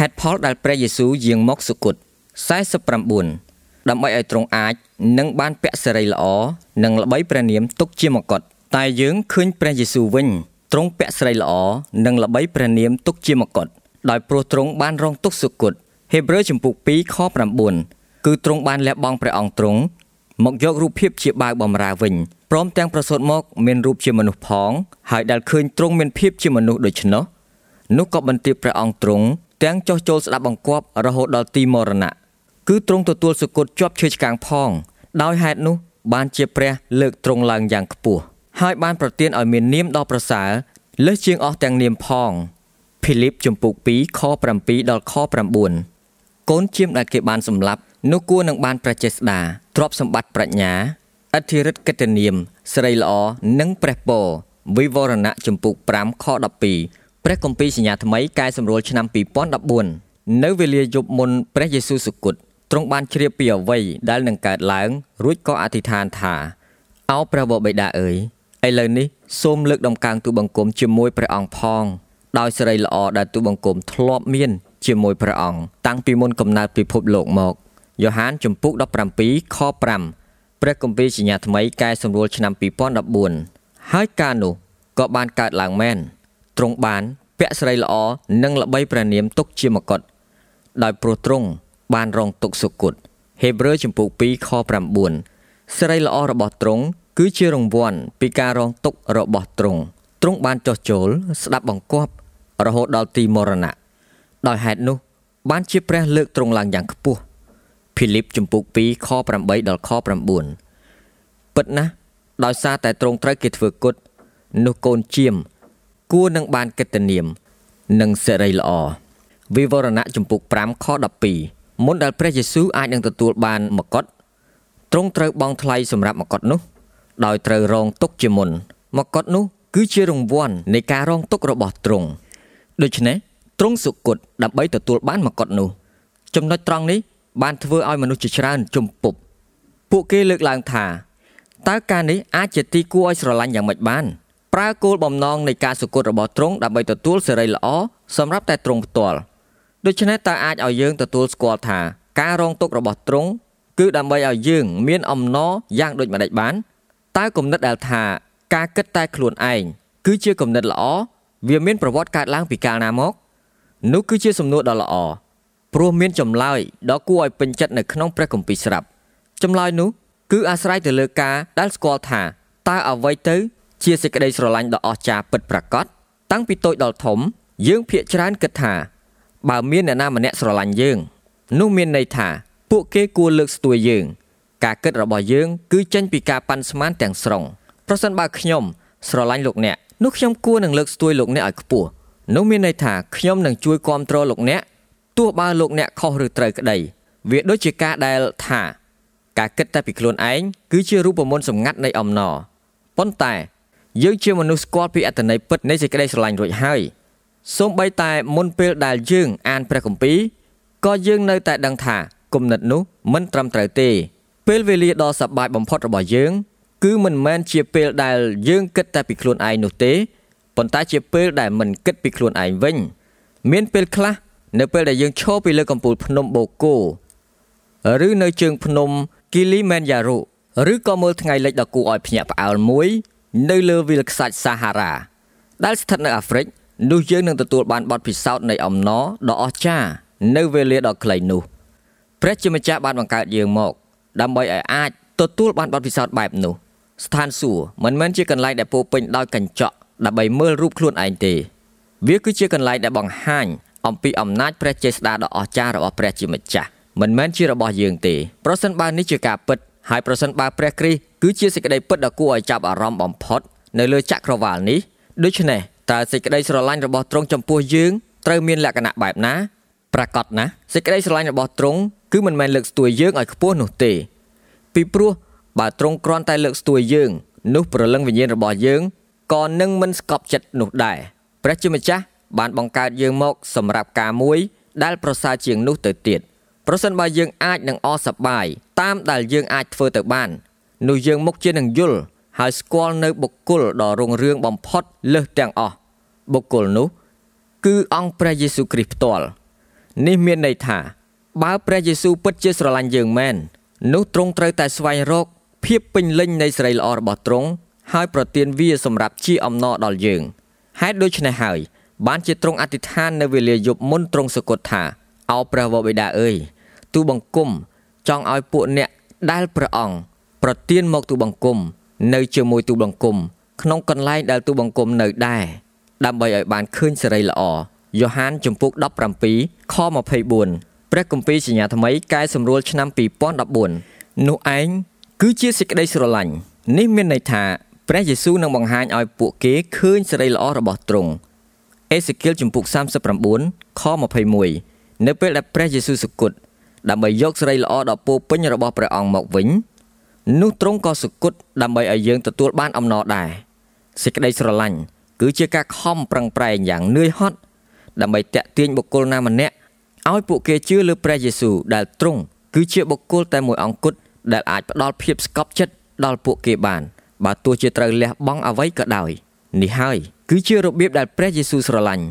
ហេតុផលដែលព្រះយេស៊ូវយាងមកសុគត49ដើម្បីឲ្យទ្រង់អាចនឹងបានពាក់សិរីល្អនិងល្បីព្រះនាមទុកជាមកុដតែយើងឃើញព្រះយេស៊ូវវិញទ្រង់ពាក់សិរីល្អនិងល្បីព្រះនាមទុកជាមកុដដោយព្រោះទ្រង់បានរងទុក្ខសុគតហេព្រើរចំពុក2ខ9គឺទ្រង់បានលះបង់ព្រះអង្គទ្រង់មកយករូបភាពជាបាវបំរើវិញព្រមទាំងប្រសូតមកមានរូបជាមនុស្សផង ហើយដែលឃើញទ្រង់មានភាពជាមនុស្សដូច្នោះនោះក៏បន្ទាបព្រះអង្គទ្រង់ ទាំងចោះចូលស្ដាប់បង្គាប់រហូតដល់ទីមរណៈគឺទ្រង់ទទួលសុគតជាប់ឈើឆ្កាងផង ដោយហេតុនោះបានជាព្រះលើកទ្រង់ឡើងយ៉ាងខ្ពស់ហើយបានប្រទានឲ្យមាននាមដ៏ប្រសើរលើសជាងអស់ទាំងនាមផងភីលីបជំពូក2ខ7ដល់ខ9កូនជាមដែលគេបានសម្លាប់នោះគួរនឹងបានប្រជេស្តាទ្រព្យសម្បត្តិប្រាជ្ញាអធិរិទ្ធកិត្តិនាមស្រីល្អនិងព្រះពរវិវរណៈជំពូក5ខ12 ព្រះគម្ពីរសញ្ញាថ្មីកែសម្រួលឆ្នាំ2014នៅវេលាយប់មុនព្រះយេស៊ូវសុគតទ្រង់បានជ្រាបពីអ្វីដែលនឹងកើតឡើងរួចក៏អធិដ្ឋានថាអោព្រះបបិតាអើយឥឡូវនេះសូមលើកដំកើងទូបង្គំជាមួយព្រះអង្គផង ដោយសេរីល្អដែលទូបង្គំធ្លាប់មាន ជាមួយព្រះអង្គតាំងពីមុនកំណើតពិភពលោកមកយ៉ូហានជំពូក17ខ5ព្រះគម្ពីរសញ្ញាថ្មីកែសម្រួលឆ្នាំ2014ហើយការនោះក៏បានកើតឡើងមែន ទ្រង់បានពាក់ស្រីល្អនិងល្បីព្រះនាមទុកជាមកុដដោយព្រោះទ្រង់បានរងទុកសុគតហេព្រើរជំពូក2ខ9ស្រីល្អរបស់ទ្រង់គឺជារង្វាន់ពីការរងទុករបស់ទ្រង់ទ្រង់បានចោះចូលស្ដាប់បង្គាប់រហូតដល់ទីមរណៈដោយហេតុនោះ បានជាព្រះលើកទ្រង់ឡើងយ៉ាងខ្ពស់ភីលីបជំពូក2ខ8ដល់ខ9ពិតណាស់ដោយសារតែទ្រង់ត្រូវគេធ្វើគុតនោះកូនជាម គួរនឹងបានកិត្តិនាម និងសិរីល្អវិវរណៈជំពូក5ខ12មុនដែលព្រះយេស៊ូវអាចនឹងទទួលបានមកុដទ្រង់ត្រូវបង់ថ្លៃសម្រាប់មកុដនោះ ដោយត្រូវរងទុកជាមុនមកុដនោះគឺជារង្វាន់នៃការរងទុករបស់ទ្រង់ដូច្នេះទ្រង់សុគតដើម្បីទទួលបានមកុដនោះ ចំណុចត្រង់នេះបានធ្វើឲ្យមនុស្សជាច្រើនជំពប់ពួកគេលើកឡើងថាតើការនេះអាចជាទីគួរឲ្យស្រឡាញ់យ៉ាងម៉េចបាន ប្រើគោលបំណងនៃការសុគតរបស់ទ្រង់ដើម្បីទទួលសេរីល្អសម្រាប់តែទ្រង់ផ្ទាល់ដូច្នេះតើអាចឲ្យយើងទទួលស្គាល់ថាការរងទុក្ខរបស់ទ្រង់គឺដើម្បីឲ្យយើង មានអំណរយ៉ាងដូចម្តេចបានតើគំនិតដែលថាការគិតតែខ្លួនឯងគឺជាគំនិតល្អវាមានប្រវត្តិកើតឡើងពីកាលណាមកនោះគឺជាសំណួរដ៏ល្អព្រោះមានចម្លើយដ៏គួរឲ្យពេញចិត្តនៅក្នុងព្រះគម្ពីរស្រាប់ចម្លើយនោះគឺអាស្រ័យទៅលើការដែលស្គាល់ថាតើអ្វីទៅ ជាសេចក្តីស្រឡាញ់ដ៏អស្ចារ្យពិតប្រាកដតាំងពីតូចដល់ធំ យើងភាកច្រើនគិតថា បើមានអ្នកណាម្នាក់ស្រឡាញ់យើង នោះមានន័យថា ពួកគេគួរលើកស្ទួយយើង ការគិតរបស់យើង គឺចេញពីការប៉ាន់ស្មានទាំងស្រុងប្រសិនបើខ្ញុំស្រឡាញ់លោកអ្នកនោះខ្ញុំគួរនឹងលើកស្ទួយលោកអ្នកឲ្យខ្ពស់នោះមានន័យថាខ្ញុំនឹងជួយគ្រប់គ្រងលោកអ្នកទោះបើលោកអ្នកខុសឬត្រូវក្តីវាដូចជាការដែលថា ការគិតតែពីខ្លួនឯងគឺជារូបមន្តសម្ងាត់នៃអំណរប៉ុន្តែ យើងជាមនុស្សស្គាល់ពីអត្ថន័យពិតនៃសេចក្តីស្រឡាញ់រួចហើយសូម្បីតែមុនពេលដែលយើងអានព្រះគម្ពីរក៏យើងនៅតែដឹងថាគំនិតនោះមិនត្រឹមត្រូវទេ ពេលវេលាដ៏សប្បាយបំផុតរបស់យើង គឺមិនមែនជាពេលដែលយើងគិតតែពីខ្លួនឯងនោះទេប៉ុន្តែជាពេលដែលមិនគិតពីខ្លួនឯងវិញ មានពេលខ្លះនៅពេលដែលយើងឈរពីលើកំពូលភ្នំបូកូឬនៅជើងភ្នំគីលីមែនយ៉ារូឬក៏មើលថ្ងៃលិចដ៏គួរឲ្យភ្ញាក់ផ្អើលមួយ នៅលើវាលខ្សាច់សាហារ៉ាដែលស្ថិតនៅអាហ្វ្រិកនោះយើងនឹងទទួលបានបទពិសោធន៍នៃអំណរដ៏អស្ចារ្យនៅវេលាដ៏ខ្លីនោះព្រះជាម្ចាស់បានបង្កើតយើងមក ដើម្បីឲ្យអាចទទួលបានបទពិសោធន៍បែបនោះស្ថានសួគ៌មិនមែនជាកន្លែងដែលពោពេញដោយកញ្ចក់ដើម្បីមើលរូបខ្លួនឯងទេ វាគឺជាកន្លែងដែលបង្ហាញអំពីអំណាចព្រះចេស្តាដ៏អស្ចារ្យរបស់ព្រះជាម្ចាស់មិនមែនជារបស់យើងទេប្រសិនបើនេះជាការពិត ហើយប្រសិនបើព្រះគ្រីស្ទគឺជាសេចក្តីពិតដ៏គួរឲ្យចាប់អារម្មណ៍បំផុតនៅលើចក្រវាលនេះដូច្នេះតើសេចក្តីស្រឡាញ់របស់ទ្រង់ចំពោះយើងត្រូវមានលក្ខណៈបែបណាប្រកាសណាស់សេចក្តីស្រឡាញ់របស់ទ្រង់គឺមិនមែនលើកស្ទួយយើងឲ្យខ្ពស់នោះទេ ពីព្រោះបើទ្រង់គ្រាន់តែលើកស្ទួយយើង នោះព្រលឹងវិញ្ញាណរបស់យើងក៏នឹងមិនស្កប់ចិត្តនោះដែរព្រះជាម្ចាស់បានបង្កើតយើងមកសម្រាប់ការមួយដែលប្រសើរជាងនោះទៅទៀតប្រសិនបើយើងអាចនឹងអសប្បាយ តាមដែលយើងអាចធ្វើទៅបាននោះយើងមុខជានឹងយល់ហើយស្គាល់នៅបុគ្គលដ៏រុងរឿងបំផុតលើសទាំងអស់បុគ្គលនោះគឺអង្គព្រះយេស៊ូវគ្រីស្ទផ្ទាល់នេះមានន័យថា បើព្រះយេស៊ូវពិតជាស្រឡាញ់យើងមែននោះទ្រង់ត្រូវតែស្វែងរក ភាពពេញលេញនៃសេរីល្អរបស់ទ្រង់ហើយប្រទានវាសម្រាប់ជាអំណរដល់យើងហេតុដូច្នេះហើយ បានជាទ្រង់អធិដ្ឋាននៅវេលាយប់មុនទ្រង់សគត់ថាអោព្រះវរបិតាអើយទូបង្គំ ចង់ឲ្យពួកអ្នកដែលព្រះអង្គប្រទានមកទូបង្គំ នៅជាមួយទូបង្គំ ក្នុងកន្លែងដែលទូបង្គំនៅដែរដើម្បីឲ្យបានឃើញសេរីល្អយ៉ូហានចំពុក17ខ24ព្រះគម្ពីរសញ្ញាថ្មីកែសម្រួលឆ្នាំ2014នោះឯងគឺជាសេចក្តីស្រឡាញ់នេះមានន័យថាព្រះយេស៊ូវនឹងបង្ហាញឲ្យពួកគេឃើញសេរីល្អរបស់ទ្រង់អេសេគៀលចំពុក39ខ21នៅពេលដែលព្រះយេស៊ូវសុគត ដើម្បីយកសេរីល្អដ៏ពោពេញរបស់ព្រះអង្គមកវិញនោះទ្រង់ក៏សុគតដើម្បីឲ្យយើងទទួលបានអំណរដែរសេចក្តីស្រឡាញ់គឺជាការខំប្រឹងប្រែងយ៉ាងនឿយហត់ដើម្បីតាក់ទាញបុគ្គលណាម្នាក់ឲ្យពួកគេជឿលើព្រះយេស៊ូវដែលទ្រង់គឺជាបុគ្គលតែមួយអង្គគត់ដែលអាចផ្ដល់ភាពស្កប់ចិត្តដល់ពួកគេបានបើទោះជាត្រូវលះបង់អ្វីក៏ដោយនេះហើយគឺជារបៀបដែលព្រះយេស៊ូវស្រឡាញ់